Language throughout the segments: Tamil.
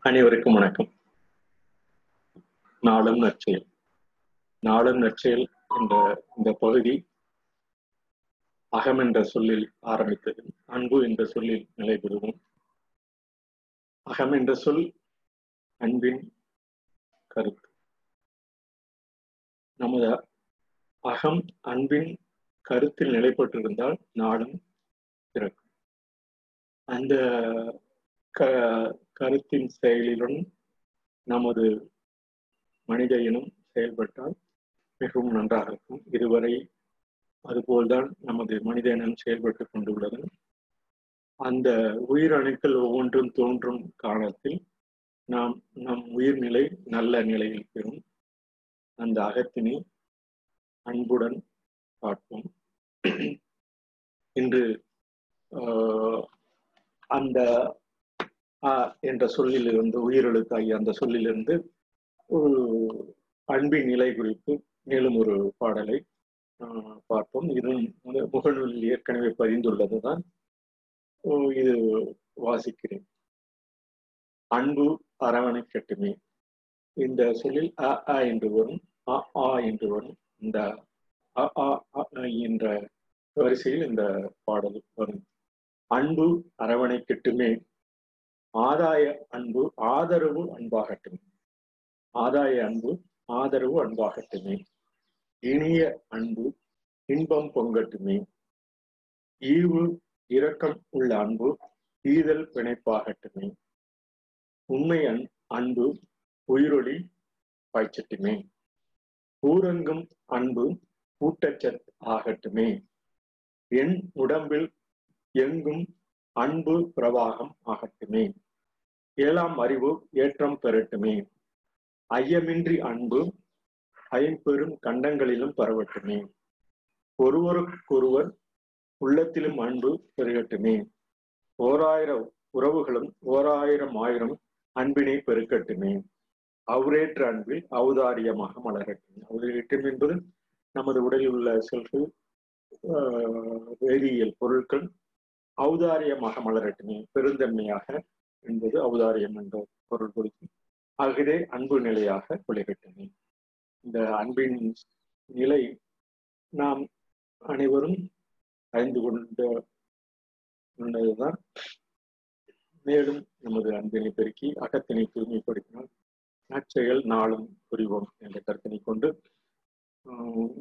அனைவருக்கும் வணக்கம். நாளும் நற்செயல். நாளும் நற்செயல் என்ற இந்த பகுதி அகம் என்ற சொல்லில் ஆரம்பித்தது அன்பு என்ற சொல்லில் நிலைபெறுவோம். அகம் என்ற சொல் அன்பின் கருத்து. நமது அகம் அன்பின் கருத்தில் நிலைப்பட்டிருந்தால் நாளும் பிறக்கும். அந்த க கருத்தின் செயலிலும் நமது மனித இனம் செயல்பட்டால் மிகவும் நன்றாக இருக்கும். இதுவரை அதுபோல்தான் நமது மனித இனம் செயல்பட்டு கொண்டுள்ளது. அந்த உயிரணுக்கள் ஒவ்வொன்றும் தோன்றும் காலத்தில் நாம் நம் உயிர்நிலை நல்ல நிலையில் பெறும். அந்த அகத்தினை அன்புடன் பார்ப்போம். இன்று அந்த என்ற சொல்லிலிருந்து உயிரெழுத்தாகிய அந்த சொல்லிலிருந்து ஒரு அன்பின் நிலை குறித்து மேலும் ஒரு பாடலை பார்ப்போம். இது முகநூலில் ஏற்கனவே பதிந்துள்ளதுதான். இது வாசிக்கிறேன். அன்பு அரவணை கட்டுமே. இந்த சொல்லில் அ அ என்று வரும் அ ஆ என்று வரும். இந்த அ ஆ என்ற வரிசையில் இந்த பாடல் வரும். அன்பு அரவணை கட்டுமே. ஆதாய அன்பு ஆதரவு அன்பாகட்டுமே. ஆதாய அன்பு ஆதரவு அன்பாகட்டுமே. இனிய அன்பு இன்பம் பொங்கட்டுமே. ஈவு இரக்கம் உள்ள அன்பு ஈதல் பிணைப்பாகட்டுமே. உண்மை அன் அன்பு உயிரொளி பாய்ச்சட்டுமே. ஊரங்கும் அன்பு ஊட்டச்சத் ஆகட்டுமே. என் உடம்பில் எங்கும் அன்பு பிரவாகம் ஆகட்டுமே. ஏழாம் அறிவு ஏற்றம் பெறட்டுமே. ஐயமின்றி அன்பு ஐம்பெரும் கண்டங்களிலும் பரவட்டுமே. ஒருவருக்கொருவர் உள்ளத்திலும் அன்பு பெருகட்டுமே. ஓராயிரம் உறவுகளும் ஓராயிரம் ஆயிரம் அன்பினை பெருக்கட்டுமே. அவுரேற்ற அன்பில் ஔதாரியமாக மலரட்டும். அவரேற்றம் என்பது நமது உடலில் உள்ள செல்கள் வேதியியல் பொருட்கள் ஔதாரியமாக மலரட்டுமே. பெருந்தன்மையாக என்பது அவதாரியம் என்ற பொருள் கொடுக்கும் ஆகவே அன்பு நிலையாக குளிரட்டுமே இந்த அன்பின் நிலை நாம் அனைவரும் அறிந்து கொண்ட கொண்டதுதான். மேலும் நமது அன்பினை பெருக்கி அகத்தினை தூய்மைப்படுத்தினால் நற்செயல் நாளும் புரிவோம் என்ற கருத்தினை கொண்டு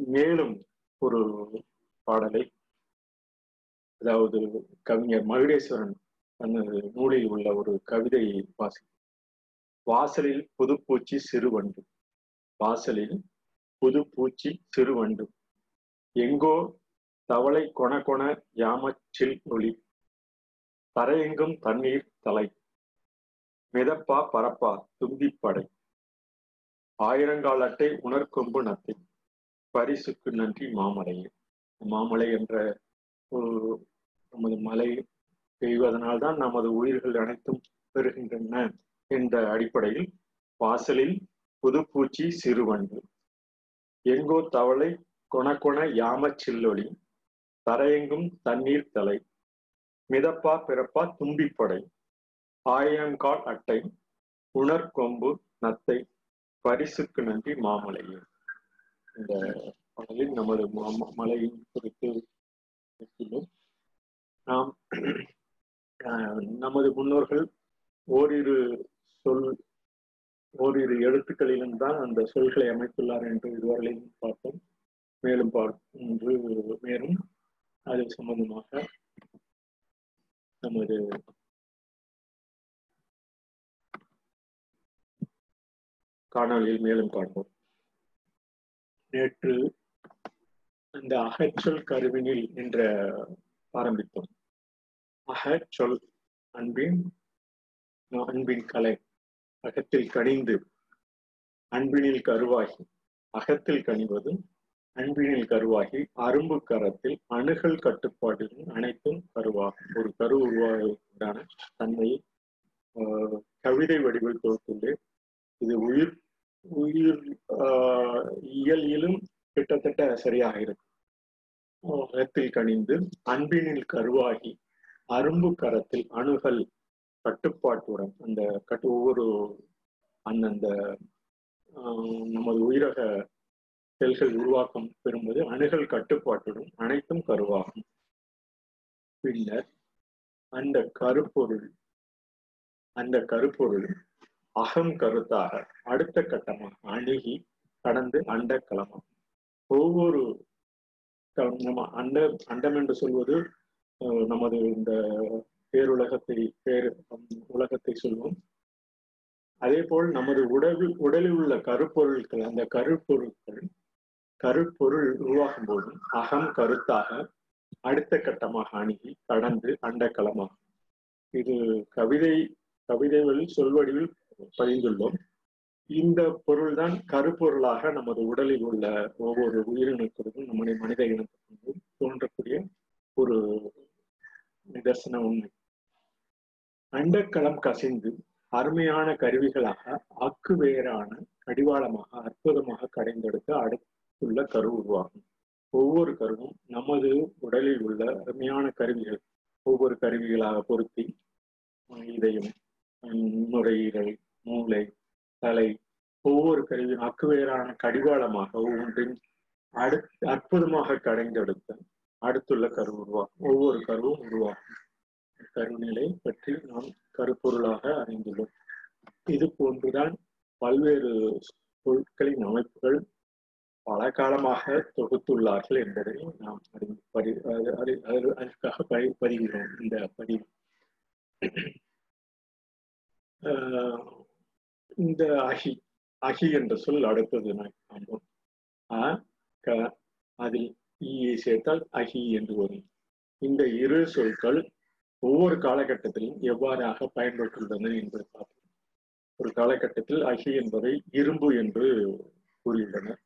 மேலும் ஒரு பாடலை அதாவது கவிஞர் மகுடேஸ்வரன் அந்த நூலில் உள்ள ஒரு கவிதையை வாசி வாசலில் புதுப்பூச்சி சிறுவண்டு. வாசலில் புதுப்பூச்சி சிறுவண்டு. எங்கோ தவளை கொண கொண யாமச்சில் ஒளி தரையெங்கும் தண்ணீர் தலை. மிதப்பா பரப்பா தும்பிப்படை. ஆயிரங்கால் அட்டை உணர்கொம்பு நத்தை. பரிசுக்கு நன்றி மாமலையே. மாமலை என்ற ஒரு நமது மலை பெய்வதனால்தான் நமது உயிர்கள் அனைத்தும் பெறுகின்றன என்ற அடிப்படையில் வாசலில் புதுப்பூச்சி சிறுவண்டு. எங்கோ தவளை கொண கொண யாம சில்லொளி தரையெங்கும் தண்ணீர் தலை மிதப்பா பிறப்பா தும்பிப்படை ஆயங்கால் அட்டை உணர்கொம்பு நத்தை பரிசுக்கு நன்றி மாமலையே. இந்த பாடலில் நமது மலையின் குறித்து நாம் நமது முன்னோர்கள் ஓரிரு சொல் ஓரிரு எழுத்துக்களிலும் தான் அந்த சொல்களை அமைத்துள்ளார் என்று இதுவரையிலும் பார்த்தோம். மேலும் என்று மேலும் அது சம்பந்தமாக நமது காணொலியில் மேலும் காண்போம். நேற்று இந்த அகச்சல் கருவினில் என்ற ஆரம்பித்தோம். அகச்சொல் அன்பின் அன்பின் கலை அகத்தில் கனிந்து அன்பினில் கருவாகி அகத்தில் கனிவது அன்பினில் கருவாகி அரும்பு கரத்தில் அணுகல் கட்டுப்பாடுகள் அனைத்தும் கருவாகும். ஒரு கரு உருவாவதற்கான தன்மையை கவிதை வடிவில் தொகுத்துள்ளே இது உயிர் உயிர் இயலிலும் கிட்டத்தட்ட சரியாக இருக்கும் அகத்தில் கனிந்து அன்பினில் கருவாகி அரும்பு கரத்தில் அணுகல் கட்டுப்பாட்டுடன் அந்த கட்டு ஒவ்வொரு அந்தந்த நமது உயிரக செல்கள் உருவாக்கம் பெறும்போது அணுகல் கட்டுப்பாட்டுடன் அனைத்தும் கருவாகும். பின்னர் அந்த கருப்பொருள் அந்த கருப்பொருள் அகம் கருத்தாக அடுத்த கட்டமாக அணுகி கடந்து அண்ட களமம் ஒவ்வொரு நம்ம அண்ட அண்டம் என்று சொல்வது நமது இந்த பேருலகத்தை பேர் உலகத்தை சொல்வோம். அதே போல் நமது உடலில் உடலில் உள்ள கருப்பொருட்கள் அந்த கருப்பொருட்கள் கருப்பொருள் உருவாகும் போது அகம் கருத்தாக அடுத்த கட்டமாக அணுகி கடந்து அண்டக்களமாகும் இது கவிதை கவிதைகளில் சொல்வடிவில் பதிந்துள்ளோம். இந்த பொருள்தான் கருப்பொருளாக நமது உடலில் உள்ள ஒவ்வொரு உயிரினத்திற்கும் நம்முடைய மனித இனத்திற்கும் தோன்றக்கூடிய ஒரு நிதர்சன உண்மை. அண்டக்களம் கசிந்து அருமையான கருவிகளாக அக்கு வேறான கடிவாளமாக அற்புதமாக கடைந்தெடுத்து அடுத்துள்ள கரு உருவாகும். ஒவ்வொரு கருவும் நமது உடலில் உள்ள அருமையான கருவிகள். ஒவ்வொரு கருவிகளாக பொருத்தி இதயம் நுரையீரல் மூளை தலை ஒவ்வொரு கருவியும் அக்குவேரான கடிவாளமாக ஒவ்வொன்றின் அடுத் அற்புதமாக கடைந்தெடுத்த அடுத்துள்ள கரு உருவாகும் ஒவ்வொரு கருவும் உருவாகும். கருநிலை பற்றி நாம் கருப்பொருளாக அறிந்துள்ளோம். இது போன்றுதான் பல்வேறு பொருட்களின் அமைப்புகள் பல காலமாக தொகுத்துள்ளார்கள் என்பதை நாம் அறிந்து பதி அதற்காக பதி பதிகிறோம் இந்த பதிவு. இந்த அகி அகி என்ற சொல் அடுத்தது காண்போம். க அதில் ஈயை சேர்த்தால் அகி என்று வரும். இந்த இரு சொற்கள் ஒவ்வொரு காலகட்டத்திலும் எவ்வாறாக பயன்பட்டுள்ளன என்பதை பார்ப்போம். ஒரு காலகட்டத்தில் அகி என்பதை இரும்பு என்று கூறியுள்ளனர்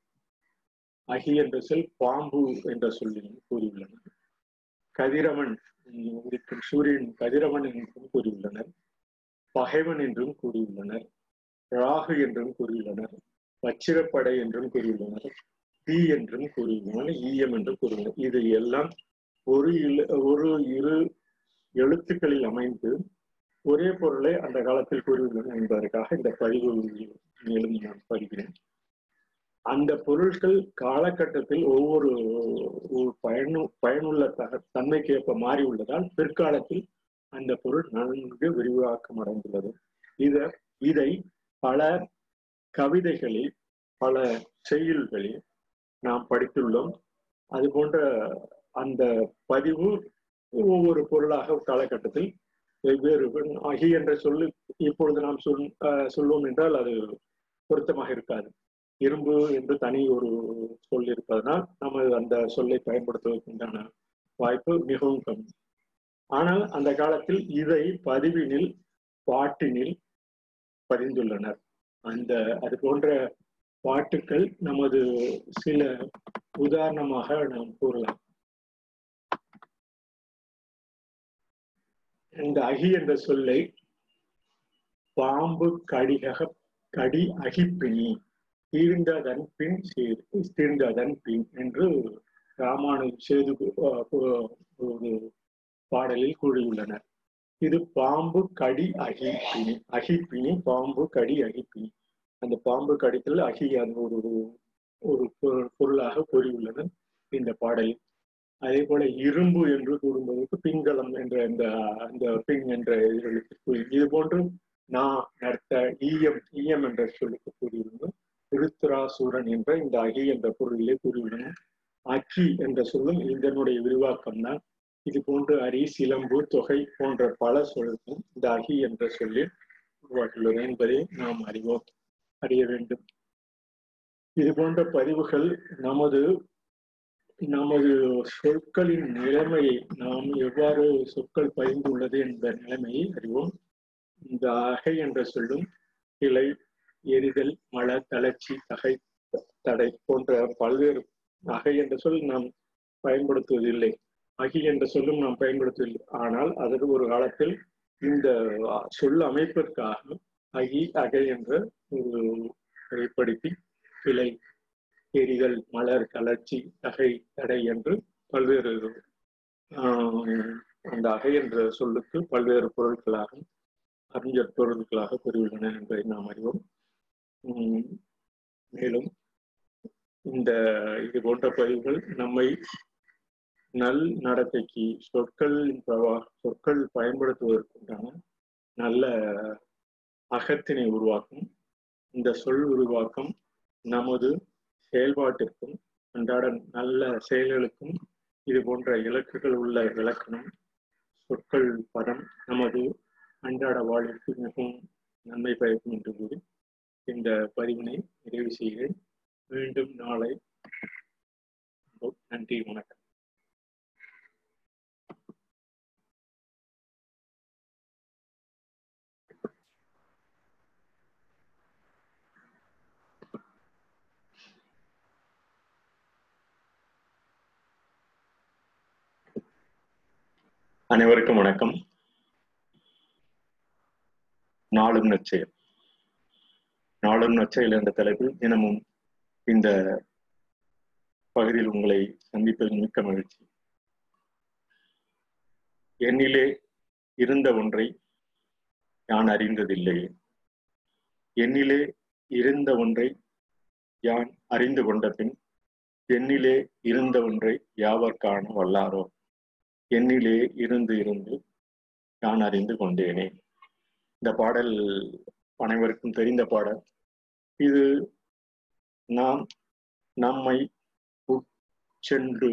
அகி என்ற சொல் பாம்பு என்ற சொல்லிலும் கூறியுள்ளனர் கதிரவன் இருக்கும் சூரியன் கதிரவன் என்றும் கூறியுள்ளனர். பகைவன் என்றும் கூறியுள்ளனர். ராகு என்றும் கூறியுள்ளனர். வச்சிரப்படை என்றும் கூறியுள்ளனர். டி என்றும் கூறுகின்றன ஈயம் என்றும் கூறுகின்றன. இது எல்லாம் ஒரு ஒரு இரு எழுத்துக்களில் அமைந்து ஒரே பொருளை அந்த காலத்தில் கூறுகின்றன என்பதற்காக இந்த பதிவு மேலும் நான் படிக்கிறேன். அந்த பொருட்கள் காலகட்டத்தில் ஒவ்வொரு பயனு பயனுள்ள தன்மைக்கு ஏற்ப மாறி உள்ளதால் பிற்காலத்தில் அந்த பொருள் நன்கு விரிவாக்கம் அடைந்துள்ளது. இத இதை பல கவிதைகளில் பல செயல்களில் நாம் படித்துள்ளோம். அது போன்ற அந்த பதிவு ஒவ்வொரு பொருளாக காலகட்டத்தில் வெவ்வேறு அகி என்ற சொல்லு இப்பொழுது நாம் சொல் சொல்வோம் என்றால் அது பொருத்தமாக இருக்காது. இரும்பு என்று தனி ஒரு சொல் இருப்பதனால் நம்ம அந்த சொல்லை பயன்படுத்துவதற்குண்டான வாய்ப்பு மிகவும் கம்மி. ஆனால் அந்த காலத்தில் இதை பதிவினில் பாட்டினில் பதிந்துள்ளனர். அந்த அது போன்ற பாட்டுக்கள் நமது சில உதாரணமாக நாம் கூறலாம். இந்த அகி என்ற சொல்லை பாம்பு கடிகக கடி அகிப்பினி தீர்ந்ததன் பின் தீர்ந்ததன் பின் என்று ராமானு செய்து ஒரு பாடலில் கூறியுள்ளனர். இது பாம்பு கடி அகிப்பினி அகிப்பினி பாம்பு கடி அகிப்பினி. அந்த பாம்பு கடித்தல் அகி அந்த ஒரு ஒரு பொருளாக கூறியுள்ளனர் இந்த பாடல் அதே போல இரும்பு என்று கூறும்போது பிங்களம் என்ற இந்த அந்த பிங் என்ற எழுத்திற்கு இது போன்று நான் நடத்த ஈயம் ஈயம் என்ற சொல்லுக்கு கூறியுள்ளனர் திருத்துராசூரன் என்ற இந்த அகி என்ற பொருளிலே கூறியுள்ளன அக்கி என்ற சொல்லும் இதனுடைய விரிவாக்கம் தான் இது போன்று அரி சிலம்பு தொகை போன்ற பல சொல்லும் இந்த அகி என்ற சொல்லில் உருவாக்கியுள்ளது என்பதை நாம் அறிவோம். அறிய வேண்டும். இது போன்ற பதிவுகள் நமது நமது சொற்களின் நிலைமையை நாம் எவ்வாறு சொற்கள் பதிந்துள்ளது என்ற நிலைமையை அறிவோம். இந்த அகை என்ற சொல்லும் கிளை எரிதல் மழை தளர்ச்சி தகை தடை போன்ற பல்வேறு அகை என்ற சொல் நாம் பயன்படுத்துவதில்லை. அகி என்ற சொல்லும் நாம் பயன்படுத்துவதில்லை ஆனால் அதற்கு ஒரு காலத்தில் இந்த சொல் அமைப்பிற்காக அகி அகை என்ற ஒரு வகைப்படுத்தி கிளை எரிதல் மலர் தளர்ச்சி அகை தடை என்று பல்வேறு அந்த அகை என்ற சொல்லுக்கு பல்வேறு பொருட்களாக அறிஞர் பொருட்களாக பெறுகின்றன என்பதை நாம் அறிவோம். மேலும் இந்த இது போன்ற பதிவுகள் நம்மை நல் நடத்தைக்கு சொற்கள் பிரவா சொற்கள் பயன்படுத்துவதற்குண்டான நல்ல அகத்தினை உருவாக்கும். இந்த சொல் உருவாக்கம் நமது செயல்பாட்டிற்கும் அன்றாட நல்ல செயல்களுக்கும் இது போன்ற இலக்குகள் உள்ள இலக்கணம் சொற்கள் பதம் நமது அன்றாட வாழ்விற்கு மிகவும் நன்மை பயக்கும் என்று கூறி இந்த பதிவினை நிறைவு செய்கிறேன். மீண்டும் நாளை. நன்றி வணக்கம். அனைவருக்கும் வணக்கம். நாளும் நச்செயல். நாளும் நச்செயல் என்ற தலைப்பில் தினமும் இந்த பகுதியில் உங்களை சந்திப்பதில் மிக்க மகிழ்ச்சி. என்னிலே இருந்த ஒன்றை யான் அறிந்ததில்லை. என்னிலே இருந்த ஒன்றை யான் அறிந்து கொண்ட பின் என்னிலே இருந்த ஒன்றை யாவர் காண வல்லாரோ? என்னிலே இருந்து இருந்து நான் அறிந்து கொண்டேனே. இந்த பாடல் அனைவருக்கும் தெரிந்த பாடல். இது நாம் நம்மை உட்சென்று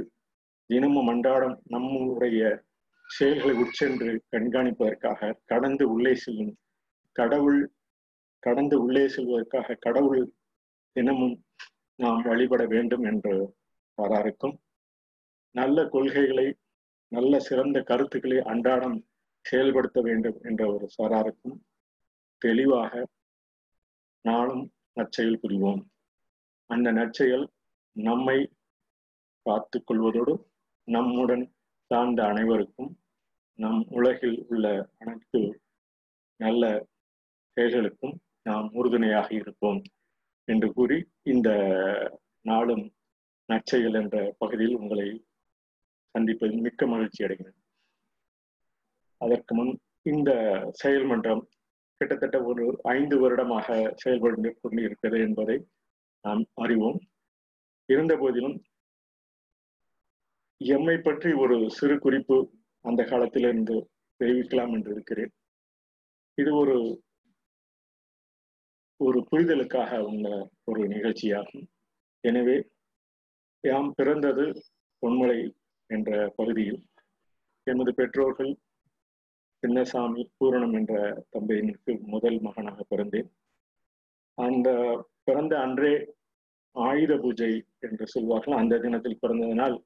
தினமும் அன்றாடம் நம்முடைய செயல்களை உட்சென்று கண்காணிப்பதற்காக கடந்து உள்ளே செல்லும் கடவுள் கடந்து உள்ளே செல்வதற்காக கடவுள் தினமும் நாம் வழிபட வேண்டும் என்று வராருக்கும் நல்ல கொள்கைகளை நல்ல சிறந்த கருத்துக்களை அன்றாடம் செயல்படுத்த வேண்டும் என்ற ஒரு சாராருக்கும் தெளிவாக நானும் நற்செயல் புரிவோம். அந்த நற்செயல் நம்மை காத்து கொள்வதோடு நம்முடன் சார்ந்த அனைவருக்கும் நம் உலகில் உள்ள அனைத்து நல்ல செயல்களுக்கும் நாம் உறுதுணையாக இருப்போம் என்று கூறி இந்த நாளும் நற்செயல் என்ற பகுதியில் உங்களை சந்திப்பதில் மிக்க மகிழ்ச்சி அடைகிறேன். அதற்கு முன் இந்த செயல்மன்றம் கிட்டத்தட்ட ஒரு ஐந்து வருடமாக செயல்பட்டு கொண்டிருக்கிறது என்பதை நாம் அறிவோம். இருந்த போதிலும் எம்மை பற்றி ஒரு சிறு குறிப்பு அந்த காலத்திலிருந்து தெரிவிக்கலாம் என்று இருக்கிறேன். இது ஒரு ஒரு புரிதலுக்காக உள்ள ஒரு நிகழ்ச்சியாகும். எனவே யாம் பிறந்தது பொன்மலை என்ற பகுதியில் எமது பெற்றோர்கள் சின்னசாமி பூரணம் என்ற தம்பதியினருக்கு முதல் மகனாக பிறந்தேன். அந்த பிறந்த அன்றே ஆயுத பூஜை என்று சொல்வார்கள். அந்த தினத்தில் பிறந்ததினால்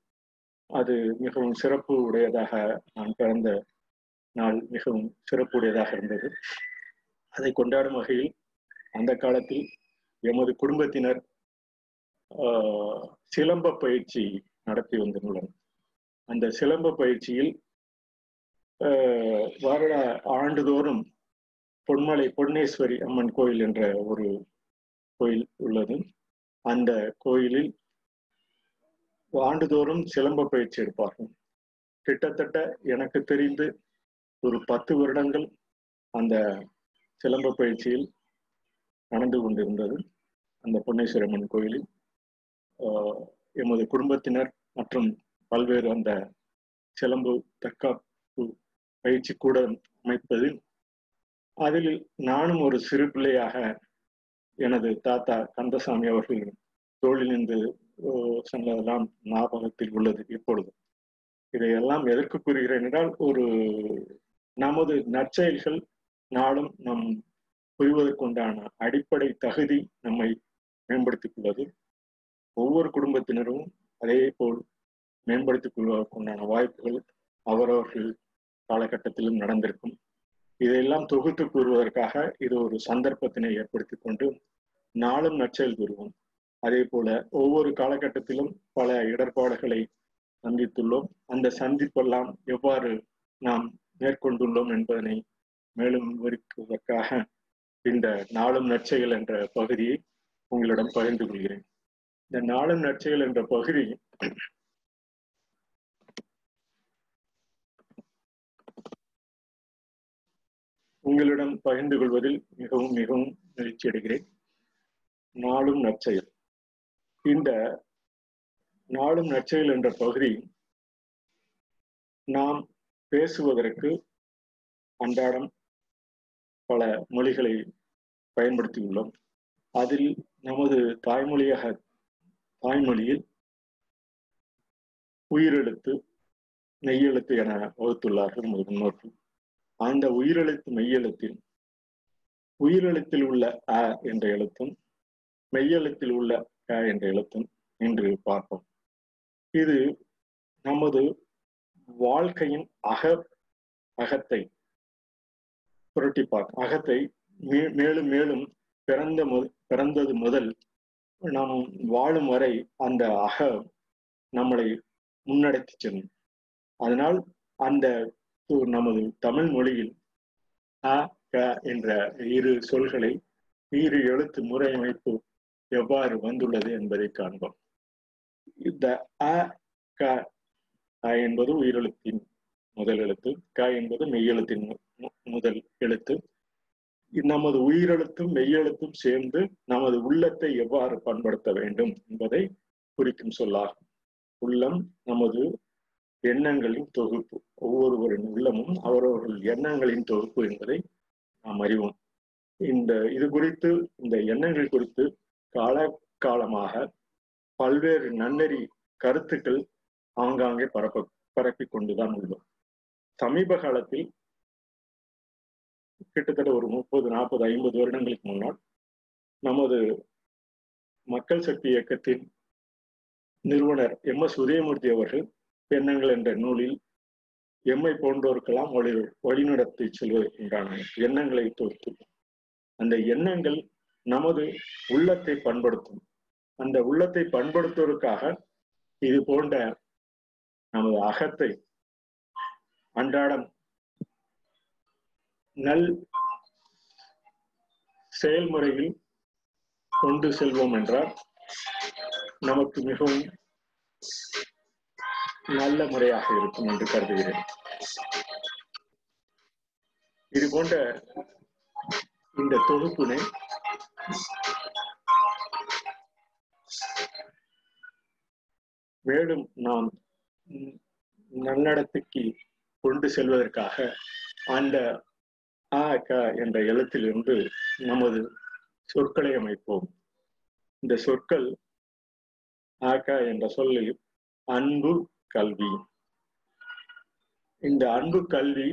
அது மிகவும் சிறப்பு உடையதாக நான் பிறந்த நாள் மிகவும் சிறப்பு உடையதாக இருந்தது. அதை கொண்டாடும் வகையில் அந்த காலத்தில் எமது குடும்பத்தினர் சிலம்ப பயிற்சி நடத்தி வந்துள்ளனர் அந்த சிலம்ப பயிற்சியில் வருட ஆண்டுதோறும் பொன்மலை பொன்னேஸ்வரி அம்மன் கோயில் என்ற ஒரு கோயில் உள்ளது. அந்த கோயிலில் ஆண்டுதோறும் சிலம்ப பயிற்சி எடுப்பார்கள். கிட்டத்தட்ட எனக்கு தெரிந்து ஒரு பத்து வருடங்கள் அந்த சிலம்ப பயிற்சியில் நடந்து கொண்டிருந்தது. அந்த பொன்னேஸ்வரி அம்மன் கோயிலில் எமது குடும்பத்தினர் மற்றும் பல்வேறு அந்த சிலம்பு தற்காப்பு பயிற்சி கூட அமைப்பது அதில் நானும் ஒரு சிறு பிள்ளையாக எனது தாத்தா கந்தசாமி அவர்கள் தோளிலிருந்து சொன்னதெல்லாம் ஞாபகத்தில் உள்ளது இப்பொழுது. இதையெல்லாம் எதற்கு கூறுகிறேன் என்றால் ஒரு நமது நற்செயல்கள் நாளும் நம் புரிவதற்குண்டான அடிப்படை தகுதி நம்மை மேம்படுத்திக் கொள்வது. ஒவ்வொரு குடும்பத்தினரும் அதே போல் மேம்படுத்திக் கொள்வதற்குண்டான வாய்ப்புகள் அவரவர்கள் காலகட்டத்திலும் நடந்திருக்கும். இதையெல்லாம் தொகுத்து கூறுவதற்காக இது ஒரு சந்தர்ப்பத்தினை ஏற்படுத்தி கொண்டு நாளும் நற்செயல் கூறுவோம். அதே போல ஒவ்வொரு காலகட்டத்திலும் பல இடர்பாடுகளை சந்தித்துள்ளோம். அந்த சந்திப்பெல்லாம் எவ்வாறு நாம் மேற்கொண்டுள்ளோம் என்பதனை மேலும் விவரிப்பதற்காக இந்த நாளும் நற்செயல் என்ற பகுதியை உங்களிடம் பகிர்ந்து கொள்கிறேன். இந்த நாளும் நற்செயல் என்ற பகுதி உங்களிடம் பகிர்ந்து கொள்வதில் மிகவும் மிகவும் மகிழ்ச்சி அடைகிறேன். நாளும் நற்செயல். இந்த நாளும் நற்செயல் என்ற பகுதி நாம் பேசுவதற்கு அன்றாடம் பல மொழிகளை பயன்படுத்தியுள்ளோம். அதில் நமது தாய்மொழியாக தாய்மொழியில் உயிரெழுத்து நெய்யெழுத்து என வகுத்துள்ளார்கள் நமது முன்னோர்கள் அந்த உயிரெழுத்து மெய்யெழுத்தில் உயிரெழுத்தில் உள்ள அ என்ற எழுத்தும் மெய்யெழுத்தில் உள்ள க என்ற எழுத்தும் இன்று பார்ப்போம். இது நமது வாழ்க்கையின் அக அகத்தை புரட்டி பார்க்கும். அகத்தை மேலும் மேலும் பிறந்த மு பிறந்தது முதல் நாம் வாழும் வரை அந்த அக நம்மளை முன்னெடுத்து செல்லும். அதனால் அந்த நமது தமிழ் மொழியில் அ க என்ற இரு சொல்களை இரு எழுத்து முறையமைப்பு எவ்வாறு வந்துள்ளது என்பதை காண்போம். இந்த அ க என்பது உயிரெழுத்தின் முதல் எழுத்து க என்பது மெய்யெழுத்தின் முதல் எழுத்து. நமது உயிரெழுத்தும் மெய்யெழுத்தும் சேர்ந்து நமது உள்ளத்தை எவ்வாறு பண்படுத்த வேண்டும் என்பதை குறிக்கும் சொல்லாகும். உள்ளம் நமது எண்ணங்களின் தொகுப்பு. ஒவ்வொருவரின் உள்ளமும் அவரவர்கள் எண்ணங்களின் தொகுப்பு என்பதை நாம் அறிவோம். இந்த இது குறித்து இந்த எண்ணங்கள் குறித்து கால காலமாக பல்வேறு நன்னெறி கருத்துக்கள் ஆங்காங்கே பரப்ப பரப்பிக் கொண்டுதான் உள்ளோம். சமீப காலத்தில் கிட்டத்தட்ட ஒரு முப்பது நாற்பது ஐம்பது வருடங்களுக்கு முன்னால் நமது மக்கள் சக்தி இயக்கத்தின் நிறுவனர் எம் எஸ் உதயமூர்த்தி அவர்கள் எண்ணங்கள் என்ற நூலில் எம்மை போன்றோருக்கெல்லாம் வழி வழிநடத்தி செல்வதற்குண்டான எண்ணங்களை தொகுத்து அந்த எண்ணங்கள் நமது உள்ளத்தை பண்படுத்தும். அந்த உள்ளத்தை பண்படுத்துவதற்காக இது போன்ற நமது அகத்தை அன்றாடம் நல் செயல்முறையில் கொண்டு செல்வோம் என்றால் நமக்கு மிகவும் நல்ல முறையாக இருக்கும் என்று கருதுகிறேன். இது போன்ற இந்த தொகுப்பினை மேலும் நாம் நன்னடத்துக்கு கொண்டு செல்வதற்காக அந்த ஆ க என்ற எழுத்திலிருந்து நமது சொற்களை அமைப்போம். இந்த சொற்கள் ஆ க என்ற சொல்லில் அன்பு கல்வி. இந்த அன்பு கல்வி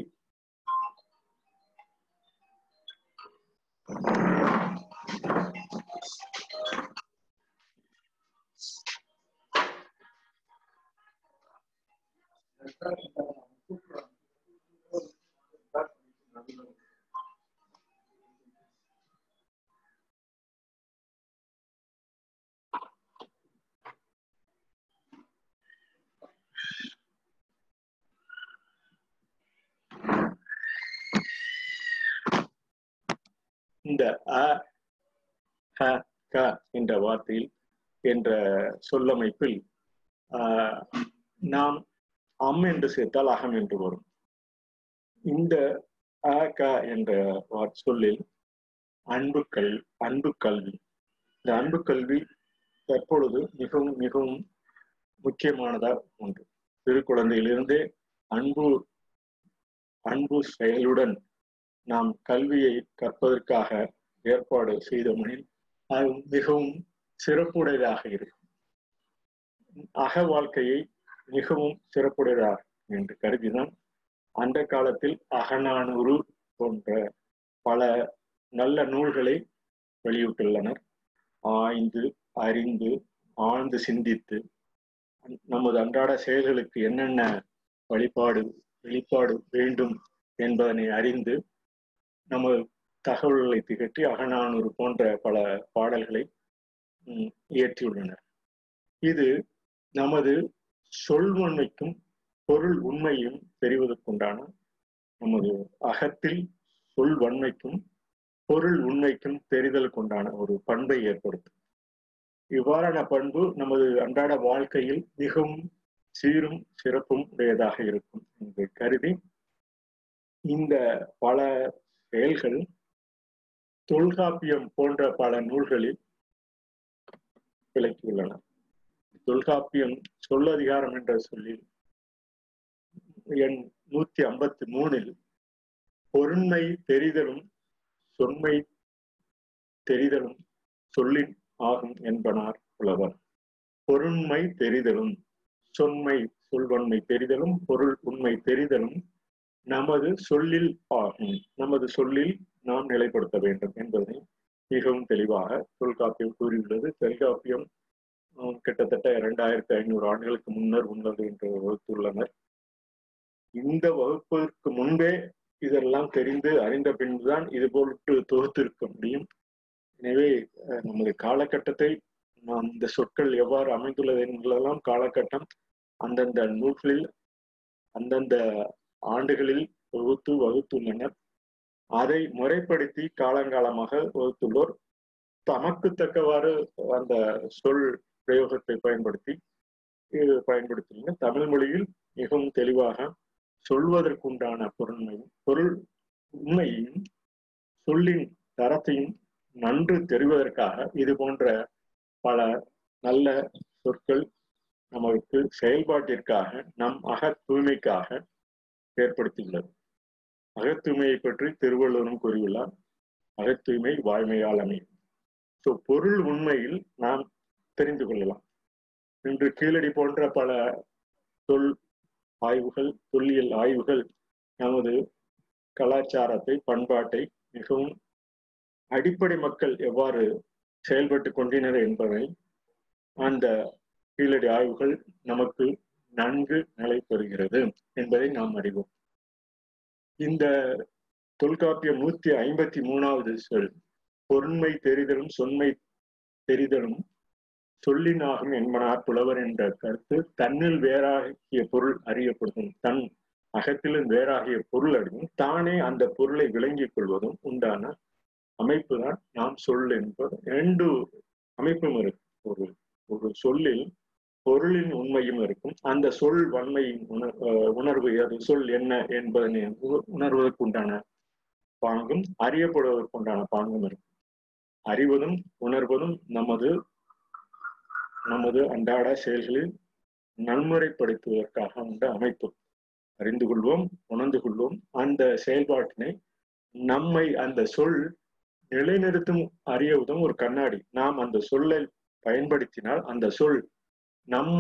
இந்த அ ஹ க என்ற வார்த்தையில் என்ற சொல்லமைப்பில் நாம் அம் என்று சேர்த்தால் அகம் என்று வரும். இந்த அ க என்ற சொல்லில் அன்பு கல் அன்பு கல்வி. இந்த அன்பு கல்வி தற்பொழுது மிகவும் மிகவும் முக்கியமானதா ஒன்று சிறு குழந்தையிலிருந்தே அன்பு அன்பு செயலுடன் நாம் கல்வியை கற்பதற்காக ஏற்பாடு செய்தோமெனில் அது மிகவும் சிறப்புடையதாக இருக்கும். அக வாழ்க்கையை மிகவும் சிறப்புடையதாக என்று கருதிதான் அந்த காலத்தில் அகநானூறு போன்ற பல நல்ல நூல்களை வெளியிட்டுள்ளனர். ஆய்ந்து அறிந்து ஆழ்ந்து சிந்தித்து நமது அன்றாட செயல்களுக்கு என்னென்ன வழிபாடு வெளிப்பாடு வேண்டும் என்பதனை அறிந்து நம்ம தகவல்களை திகட்டி அகநானூறு போன்ற பல பாடல்களை இயற்றியுள்ளனர். இது நமது சொல்வன்மைக்கும் பொருள் உண்மையும் தெரிவதற்குண்டான நமது அகத்தில் சொல்வன்மைக்கும் பொருள் உண்மைக்கும் தெரிதலுக்குண்டான ஒரு பண்பை ஏற்படுத்தும். இவ்வாறான பண்பு நமது அன்றாட வாழ்க்கையில் மிகவும் சீரும் சிறப்பும் உடையதாக இருக்கும் என்று கருதி இந்த பல செயல்கள் தொல்காப்பியம் போன்ற பல நூல்களில் விளக்கியுள்ளன. தொல்காப்பியம் சொல்லதிகாரம் என்ற சொல்லில் எண் நூத்தி ஐம்பத்தி மூணில் பொருண்மை தெரிதலும் சொன்மை தெரிதலும் சொல்லின் ஆகும் என்பனார் புலவர். பொருண்மை தெரிதலும் சொன்மை சொல்வன்மை தெரிதலும் பொருள் உண்மை தெரிதலும் நமது சொல்லில் நமது சொல்லில் நாம் நிலைப்படுத்த வேண்டும் என்பதை மிகவும் தெளிவாக தொல்காப்பியம் கூறியுள்ளது. தொல்காப்பியம் கிட்டத்தட்ட இரண்டாயிரத்தி ஐநூறு ஆண்டுகளுக்கு முன்னர் உள்ளது என்று வகுத்துள்ளனர். இந்த வகுப்பிற்கு முன்பே இதெல்லாம் தெரிந்து அறிந்த பின்புதான் இது போன்று தொகுத்திருக்க முடியும். எனவே நமது காலகட்டத்தை அந்த சொற்கள் எவ்வாறு அமைந்துள்ளது என்பதெல்லாம் காலகட்டம் அந்தந்த நூல்களில் அந்தந்த ஆண்டுகளில் தொகுத்து வகுத்துள்ளனர். அதை முறைப்படுத்தி காலங்காலமாக வகுத்துள்ளோர். தமக்கு தக்கவாறு அந்த சொல் பிரயோகத்தை பயன்படுத்தி பயன்படுத்தியுள்ளனர். தமிழ் மொழியில் மிகவும் தெளிவாக சொல்வதற்குண்டான பொருண்மையும் பொருள் உண்மையையும் சொல்லின் தரத்தையும் நன்று தெரிவதற்காக இது போன்ற பல நல்ல சொற்கள் நமக்கு செயல்பாட்டிற்காக நம் அக தூய்மைக்காக ஏற்படுத்தியுள்ளது. அகத்தூய்மையை பற்றி திருவள்ளுவரும் கூறியுள்ளார். அகத்தூய்மை வாய்மையால் அமையும். ஸோ பொருள் உண்மையில் நாம் தெரிந்து கொள்ளலாம். இன்று கீழடி போன்ற பல தொல் ஆய்வுகள் தொல்லியல் ஆய்வுகள் நமது கலாச்சாரத்தை பண்பாட்டை மிகவும் அடிப்படை மக்கள் எவ்வாறு செயல்பட்டு கொண்டினர் என்பதை அந்த கீழடி ஆய்வுகள் நமக்கு நன்கு நிலை பெறுகிறது என்பதை நாம் அறிவோம். இந்த தொல்காப்பியம் நூத்தி ஐம்பத்தி மூணாவது சொல் பொருண்மை தெரிதலும் சொன்மை தெரிதலும் சொல்லினாகும் என்பனார் புலவர் என்ற கருத்து தன்னில் வேறாகிய பொருள் அறியப்படுதும் தன் அகத்திலும் வேறாகிய பொருள் அறியும் தானே அந்த பொருளை விளங்கிக் கொள்வதும் உண்டான அமைப்பு தான் நாம் சொல் என்பது. இரண்டு அமைப்பும் இருக்கு. ஒரு ஒரு சொல்லில் பொருளின் உண்மையும் இருக்கும். அந்த சொல் வன்மையின் உணர் உணர்வு அது சொல் என்ன என்பதனை உணர்வதற்கு உண்டான பாங்கும் அறியப்படுவதற்கு உண்டான பாங்கும் இருக்கும். அறிவதும் உணர்வதும் நமது நமது அன்றாட செயல்களில் நன்முறைப்படுத்துவதற்காக உண்ட அமைப்பு. அறிந்து கொள்வோம் உணர்ந்து கொள்வோம். அந்த செயல்பாட்டினை நம்மை அந்த சொல் நிலைநிறுத்தும் அறிய உதவும் ஒரு கண்ணாடி. நாம் அந்த சொல்லை பயன்படுத்தினால் அந்த சொல் நம்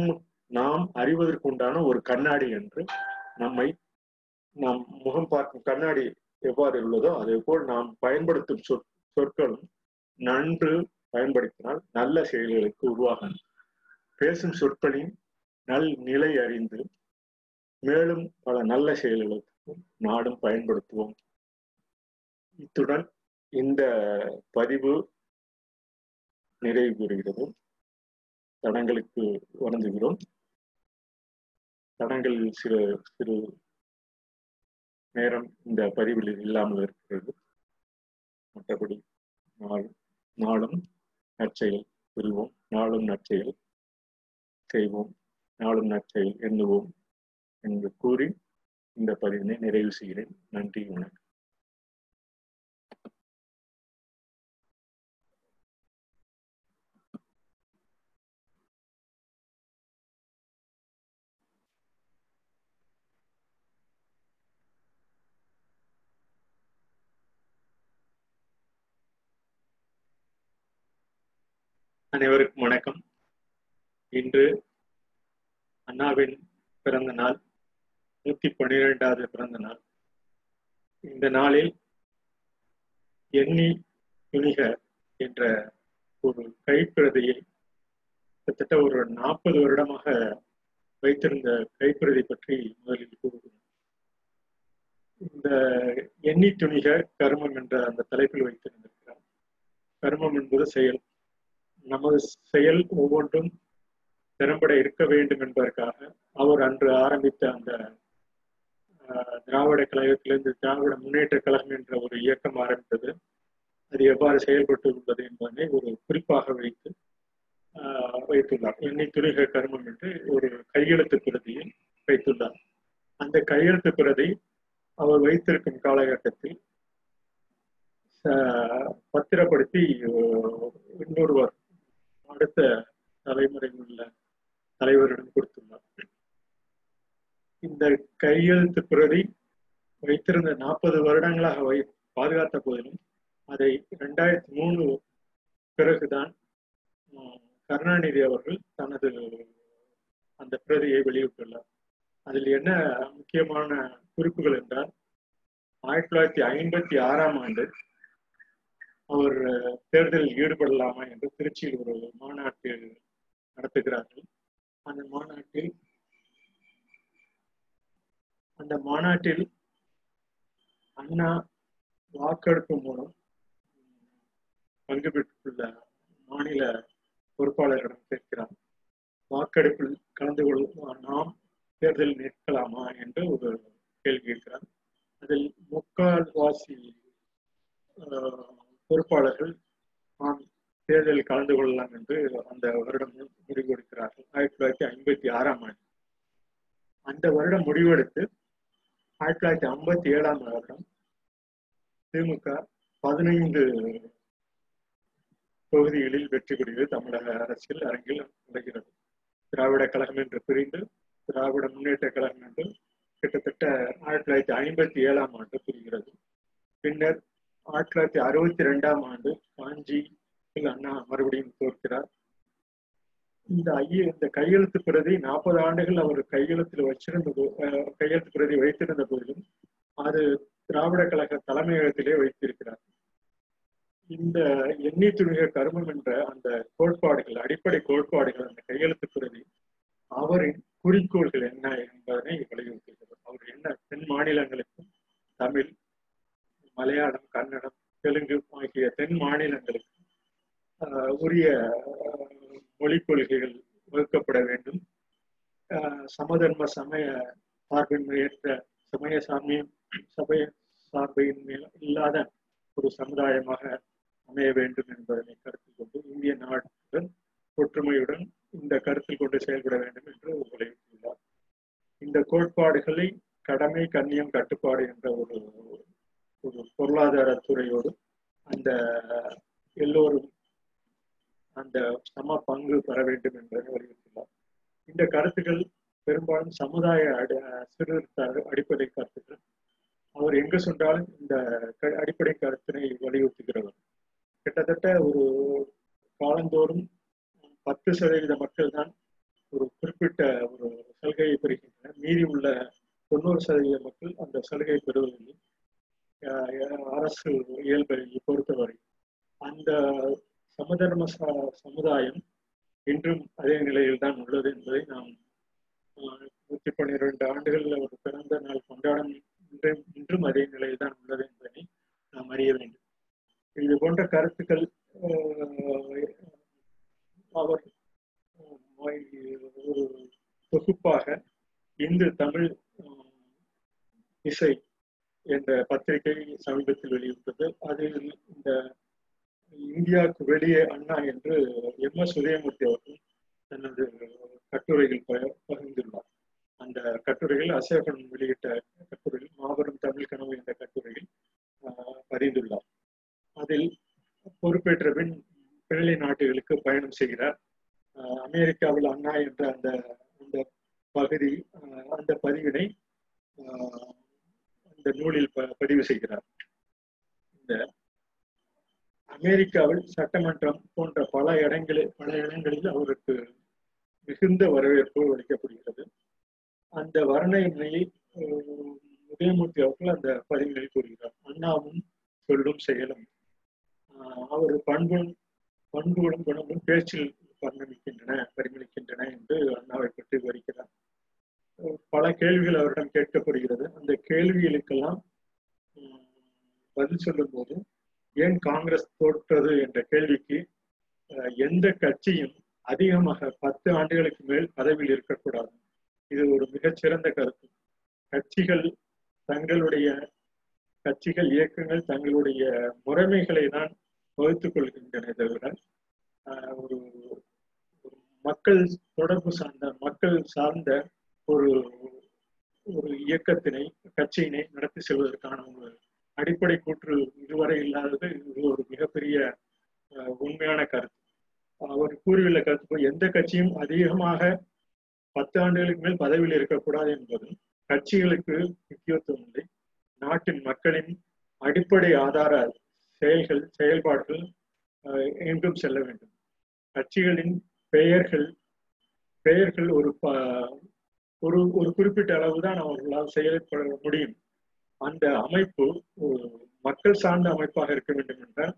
நாம் அறிவதற்கு உண்டான ஒரு கண்ணாடி என்று நம்மை நாம் முகம் பார்க்கும் கண்ணாடி எவ்வாறு உள்ளதோ அதே போல் நாம் பயன்படுத்தும் சொற் சொற்களும் நன்று பயன்படுத்தினால் நல்ல செயல்களுக்கு உருவாகும். பேசும் சொற்களின் நல் நிலை அறிந்து மேலும் பல நல்ல செயல்களுக்கு நாடும் பயன்படுத்துவோம். இத்துடன் இந்த பதிவு நிறைவு பெறுகிறது தடங்களுக்கு வணங்குகிறோம் தடங்களில் சில சிறு நேரம் இந்த பதிவில் இல்லாமல் இருக்கிறது. மற்றபடி நாள் நாளும் நற்செயல் பெறுவோம் நாளும் நற்செயல் செய்வோம். நாளும் நற்செயல் எண்ணுவோம் என்று கூறி இந்த பதிவினை நிறைவு செய்கிறேன். நன்றி வணக்கம். அனைவருக்கும் வணக்கம். இன்று அண்ணாவின் பிறந்த நாள் நூத்தி பன்னிரெண்டாவது பிறந்த நாள். இந்த நாளில் எண்ணி துணிக என்ற ஒரு கைப்பிரதியை கிட்டத்தட்ட ஒரு நாற்பது வருடமாக வைத்திருந்த கைப்பிரதி பற்றி முதலில் கூறுகிறோம் இந்த எண்ணி துணிக கர்மம் என்ற அந்த தலைப்பில் வைத்திருந்திருக்கிறார். கர்மம் என்பது செயல். நமது செயல் ஒவ்வொன்றும் திறம்பட இருக்க வேண்டும் என்பதற்காக அவர் அன்று ஆரம்பித்த அந்த திராவிட கழகத்திலிருந்து திராவிட முன்னேற்ற கழகம் என்ற ஒரு இயக்கம் ஆரம்பித்தது. அது எவ்வாறு செயல்பட்டு உள்ளது என்பதனை ஒரு குறிப்பாக வைத்து வைத்துள்ளார். எண்ணி துணிக கர்மம் என்று ஒரு கையெழுத்து பிரதியை வைத்துள்ளார். அந்த கையெழுத்து பிரதி அவர் வைத்திருக்கும் காலகட்டத்தில் பத்திரப்படுத்தி இன்னொருவர் அடுத்த தலைமுறை உள்ள தலைவரிடம் கொடுத்துள்ளார். இந்த கையெழுத்து பிரதி வைத்திருந்த நாற்பது வருடங்களாக வை பாதுகாத்த போதிலும் அதை ரெண்டாயிரத்தி மூணு பிறகுதான் கருணாநிதி அவர்கள் தனது அந்த பிரதியை வெளியிட்டுள்ளார். அதில் என்ன முக்கியமான குறிப்புகள் என்றால் ஆயிரத்தி தொள்ளாயிரத்தி ஐம்பத்தி ஆறாம் ஆண்டு அவர் தேர்தலில் ஈடுபடலாமா என்று திருச்சியில் ஒரு மாநாட்டு நடத்துகிறார்கள். அந்த மாநாட்டில் அந்த மாநாட்டில் அண்ணா வாக்கெடுப்பு மூலம் பங்கு பெற்றுள்ள மாநில பொறுப்பாளர்களிடம் கேட்கிறார். வாக்கெடுப்பில் கலந்து கொள்ள நாம் தேர்தல் நிற்கலாமா என்று ஒரு கேள்வி கேட்கிறார். அதில் முக்கால்வாசி பொறுப்பாளர்கள் நாம் தேர்தலில் கலந்து கொள்ளலாம் என்று அந்த வருடம் முடிவெடுக்கிறார்கள். ஆயிரத்தி தொள்ளாயிரத்தி ஐம்பத்தி ஆறாம் ஆண்டு. அந்த வருடம் முடிவெடுத்து ஆயிரத்தி தொள்ளாயிரத்தி ஐம்பத்தி ஏழாம் வருடம் திமுக பதினைந்து தொகுதிகளில் வெற்றி பெறுகிறது. தமிழக அரசியல் அரங்கில் நுழைகிறது திராவிட கழகம் என்று பிரிந்து திராவிட முன்னேற்ற கழகம் என்று கிட்டத்தட்ட ஆயிரத்தி தொள்ளாயிரத்தி ஐம்பத்தி ஏழாம் ஆண்டு புரிகிறது. பின்னர் ஆயிரத்தி தொள்ளாயிரத்தி அறுபத்தி ரெண்டாம் ஆண்டு காஞ்சி அண்ணா மறுபடியும் தோற்கிறார். இந்த ஐய இந்த கையெழுத்து பிரதி நாற்பது ஆண்டுகள் அவர் கையெழுத்தில் வச்சிருந்த கையெழுத்து பிரதி வைத்திருந்த போதிலும் அது திராவிட கழக தலைமையகத்திலே வைத்திருக்கிறார். இந்த எண்ணி துணிக கருமம் என்ற அந்த கோட்பாடுகள் அடிப்படை கோட்பாடுகள் அந்த கையெழுத்து பிரதி அவரின் குறிக்கோள்கள் என்ன என்பதனை வலியுறுத்துகிறது. அவர் என்ன தென் மாநிலங்களுக்கும் தமிழ் மலையாளம் கன்னடம் தெலுங்கு ஆகிய தென் மாநிலங்களுக்கு உரிய மொழிக் கொள்கைகள் வகுக்கப்பட வேண்டும். சமதர்ம சமய சார்பின்மையற்ற சமய சாமியம் சமய சார்பின்மை இல்லாத ஒரு சமுதாயமாக அமைய வேண்டும் என்பதனை கருத்தில் கொண்டு இந்திய நாட்டுடன் ஒற்றுமையுடன் இந்த கருத்தில் கொண்டு செயல்பட வேண்டும் என்று வலியுறுத்தியுள்ளார். இந்த கோட்பாடுகளை கடமை கண்ணியம் கட்டுப்பாடு என்ற ஒரு ஒரு பொருளாதார அந்த எல்லோரும் அந்த சம பங்கு பெற வேண்டும் என்பதை வலியுறுத்தினார். இந்த கருத்துக்கள் பெரும்பாலும் சமுதாய அடி சீர்திருத்த அடிப்படை கருத்துக்கள். அவர் எங்கு சென்றாலும் இந்த அடிப்படை கருத்தினை வலியுறுத்துகிறவர். கிட்டத்தட்ட ஒரு காலந்தோறும் பத்து சதவீத மக்கள் தான் ஒரு குறிப்பிட்ட ஒரு சலுகையை பெறுகின்றனர். மீறி உள்ள தொண்ணூறு சதவீத மக்கள் அந்த சலுகை பெறுவதில்லை. அரசு இயல்பை பொறுத்தவரை அந்த சமதர்ம சமுதாயம் இன்றும் அதே நிலையில் தான் உள்ளது என்பதை நாம் நூற்றி பன்னிரெண்டு ஆண்டுகளில் ஒரு பிறந்த நாள் கொண்டாடும் இன்றும் இன்றும் அதே நிலையில் தான் உள்ளது என்பதை நாம் அறிய வேண்டும். இது போன்ற கருத்துக்கள் அவர் ஒரு தொகுப்பாக இந்து தமிழ் இசை என்ற பத்திரிகை சமீபத்தில் வெளியிட்டது. அதில் இந்த இந்தியாவுக்கு வெளியே அண்ணா என்று எம் எஸ் உதயமூர்த்தி அவர்கள் தனது கட்டுரையில் பகிர்ந்துள்ளார். அந்த கட்டுரையில் அசோகன் வெளியிட்ட கட்டுரையில் மாபெரும் தமிழ் கனவு என்ற கட்டுரையில் பதிந்துள்ளார் அதில் பொறுப்பேற்ற பின் பிள்ளை நாட்டுகளுக்கு பயணம் செய்கிறார். அமெரிக்காவில் அண்ணா என்ற அந்த அந்த பகுதி அந்த பதிவினை இந்த நூலில் பதிவு செய்கிறார். இந்த அமெரிக்காவில் சட்டமன்றம் போன்ற பல இடங்களில் பல இடங்களில் அவருக்கு மிகுந்த வரவேற்பு அளிக்கப்படுகிறது. அந்த வர்ணனையை உதயமூர்த்தி அவர்கள் அந்த பதிவுகளில் கூறுகிறார். அண்ணாவும் சொல்லும் செயலும். அவர் பண்பும் பண்புகளும் குணமும் பேச்சில் பரிணமிக்கின்றன பரிமளிக்கின்றன என்று அண்ணாவை பற்றி விவரிக்கிறார். பல கேள்விகள் அவரிடம் கேட்கப்படுகிறது. அந்த கேள்விகளுக்கெல்லாம் பதில் சொல்லும் போது ஏன் காங்கிரஸ் தோற்றது என்ற கேள்விக்கு எந்த கட்சியும் அதிகமாக பத்து ஆண்டுகளுக்கு மேல் பதவியில் இருக்கக்கூடாது. இது ஒரு மிகச்சிறந்த கருத்து. கட்சிகள் தங்களுடைய கட்சிகள் இயக்கங்கள் தங்களுடைய முறைமைகளை தான் வகுத்துக் கொள்கின்றன தவிர ஒரு மக்கள் தொடர்பு சார்ந்த மக்கள் சார்ந்த ஒரு ஒரு இயக்கத்தினை கட்சியினை நடத்தி செல்வதற்கான ஒரு அடிப்படை கூற்று இதுவரை இல்லாதது இது ஒரு மிகப்பெரிய உண்மையான கருத்து. அவர் கூறியுள்ள கருத்து எந்த கட்சியும் அதிகமாக பத்து ஆண்டுகளுக்கு மேல் பதவியில் இருக்கக்கூடாது என்பதும் கட்சிகளுக்கு முக்கியத்துவம் இல்லை. நாட்டின் மக்களின் அடிப்படை ஆதார செயல்கள் செயல்பாடுகள் அஹ், எங்கும் செல்ல வேண்டும். கட்சிகளின் பெயர்கள் பெயர்கள் ஒரு ப- ஒரு ஒரு குறிப்பிட்ட அளவு தான் அவர்களால் செயல்பட முடியும். அந்த அமைப்பு ஒரு மக்கள் சார்ந்த அமைப்பாக இருக்க வேண்டும் என்றால்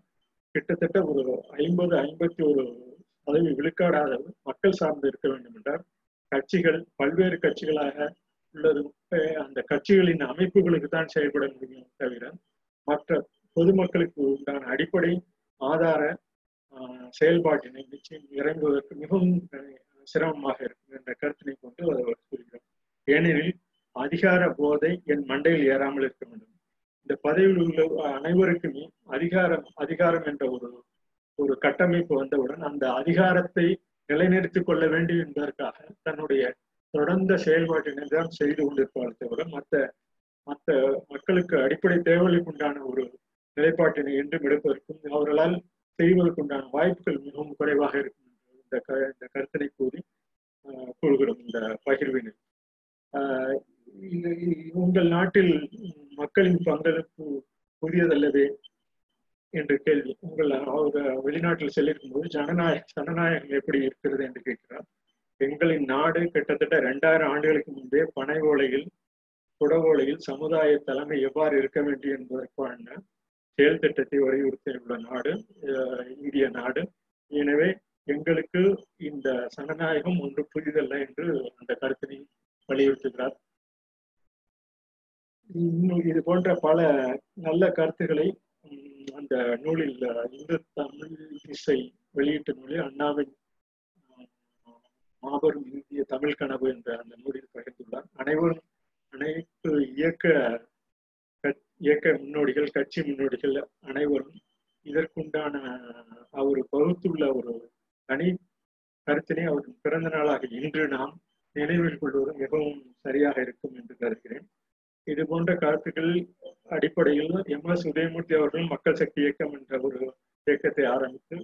கிட்டத்தட்ட ஒரு ஐம்பது ஐம்பத்தி ஒரு பதவி விழுக்காடாக மக்கள் சார்ந்து இருக்க வேண்டும் என்றால் கட்சிகள் பல்வேறு கட்சிகளாக உள்ளது அந்த கட்சிகளின் அமைப்புகளுக்கு தான் செயல்பட முடியும் தவிர மற்ற பொதுமக்களுக்கு உண்டான அடிப்படை ஆதார செயல்பாட்டினை நிச்சயம் இறங்குவதற்கு மிகவும் சிரமமாக இருக்கும் என்ற கருத்தினை கொண்டு அவர் கூறுகிறார். ஏனெனில் அதிகார போதை என் மண்டையில் ஏறாமல் இருக்க வேண்டும். இந்த பதவியில் உள்ள அனைவருக்குமே அதிகாரம் அதிகாரம் என்ற ஒரு ஒரு கட்டமைப்பு வந்தவுடன் அந்த அதிகாரத்தை நிலைநிறுத்திக் கொள்ள வேண்டும் என்பதற்காக தன்னுடைய தொடர்ந்த செயல்பாட்டினை தான் செய்து கொண்டிருப்பார் தவிர மற்ற மற்ற மக்களுக்கு அடிப்படை தேவைகளுக்கு உண்டான ஒரு நிலைப்பாட்டினை என்றும் எடுப்பதற்கும் அவர்களால் செய்வதற்குண்டான வாய்ப்புகள் மிகவும் குறைவாக இருக்கும். இந்த க இந்த கருத்தினை கூறி ஆஹ், கூறுகிறோம் இந்த பகிர்வினை. ஆஹ், உங்கள் நாட்டில் மக்களின் பங்களிப்பு புதியதல்லவே என்று கேள்வி. உங்கள் அவர் வெளிநாட்டில் செல்லிருக்கும் போது ஜனநாயக ஜனநாயகம் எப்படி இருக்கிறது என்று கேட்கிறார். எங்களின் நாடு கிட்டத்தட்ட இரண்டாயிரம் ஆண்டுகளுக்கு முன்பே பனை ஓலையில் குடவோலையில் சமுதாய தலைமை எவ்வாறு இருக்க வேண்டும் என்பதற்கான செயல் திட்டத்தை வலியுறுத்தியுள்ள நாடு இந்திய நாடு. எனவே எங்களுக்கு இந்த சனநாயகம் ஒன்று புதிதல்ல என்று அந்த கருத்தினை வலியுறுத்துகிறார். இன்னும் இது போன்ற பல நல்ல கருத்துக்களை உம், அந்த நூலில் இந்து தமிழ் இசை வெளியீட்டு நூலில் அண்ணாவின் மாபெரும் இந்திய தமிழ் கனவு என்ற அந்த நூலில் பகிர்ந்துள்ளார். அனைவரும் அனைத்து இயக்க இயக்க முன்னோடிகள் கட்சி முன்னோடிகள் அனைவரும் இதற்குண்டான அவர் பகுத்துள்ள ஒரு தனி கருத்தினை அவரின் பிறந்த நாளாக இன்று நாம் நினைவில் கொள்வது மிகவும் சரியாக இருக்கும் என்று கருதுகிறேன். இது போன்ற கருத்துக்கள் அடிப்படையில் எம் எஸ் உதயமூர்த்தி அவர்கள் மக்கள் சக்தி இயக்கம் என்ற ஒரு இயக்கத்தை ஆரம்பித்து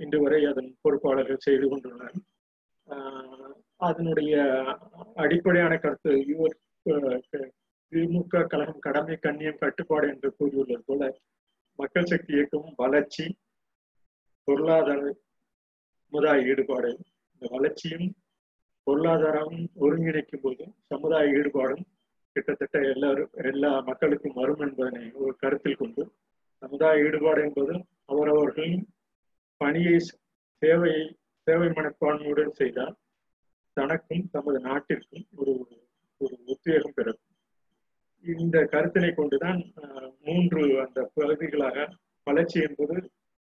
இன்று வரை அதன் பொறுப்பாளர்கள் செய்து கொண்டுள்ளனர். ஆஹ் அதனுடைய அடிப்படையான கருத்து யுவர் அஹ், திமுக கழகம் கடமை கண்ணியம் கட்டுப்பாடு என்று கூறியுள்ளது போல மக்கள் சக்தி இயக்கமும் வளர்ச்சி பொருளாதார சமுதாய ஈடுபாடு இந்த வளர்ச்சியும் பொருளாதாரமும் ஒருங்கிணைக்கும் போது சமுதாய ஈடுபாடும் கிட்டத்தட்ட எல்லாரும் எல்லா மக்களுக்கும் வரும் என்பதனை ஒரு கருத்தில் கொண்டு சமுதாய ஈடுபாடு என்பது அவரவர்களின் பணியை சேவையை சேவை மனப்பான்மையுடன் செய்தால் தனக்கும் தமது நாட்டிற்கும் ஒரு ஒரு உத்வேகம் பிறக்கும் இந்த கருத்தினை கொண்டுதான் மூன்று அந்த பகுதிகளாக வளர்ச்சி என்பது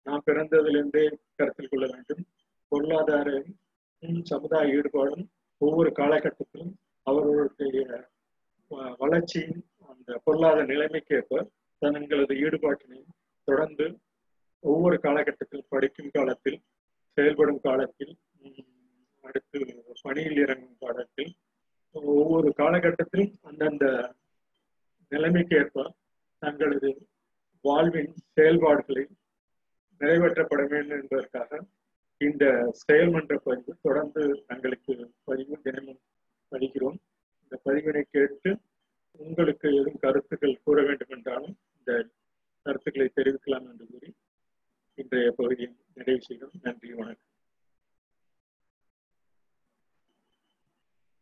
நாம் பிறந்ததிலிருந்தே கருத்தில் கொள்ள வேண்டும். பொருளாதார சமுதாய ஈடுபாடும் ஒவ்வொரு காலகட்டத்திலும் அவர்களுடைய வளர்ச்சியின் அந்த பொருளாதார நிலைமைக்கேற்ப தங்களது ஈடுபாட்டினை தொடர்ந்து ஒவ்வொரு காலகட்டத்தில் படிக்கும் காலத்தில் செயல்படும் காலத்தில் அடுத்து பணியில் இறங்கும் காலத்தில் ஒவ்வொரு காலகட்டத்திலும் அந்தந்த நிலைமைக்கு ஏற்ப தங்களது வாழ்வின் செயல்பாடுகளை நிறைவேற்றப்பட வேண்டும் என்பதற்காக இந்த செயல்மன்ற பதிவு தொடர்ந்து தங்களுக்கு பதிவு தினமும் படிக்கிறோம் இந்த பதிவினை கேட்டு உங்களுக்கு எதுவும் கருத்துக்கள் கூற வேண்டும் என்றாலும் இந்த கருத்துக்களை தெரிவிக்கலாம் என்று கூறி இன்றைய பகுதியை நிறைவு செய்கிறோம். நன்றி வணக்கம்.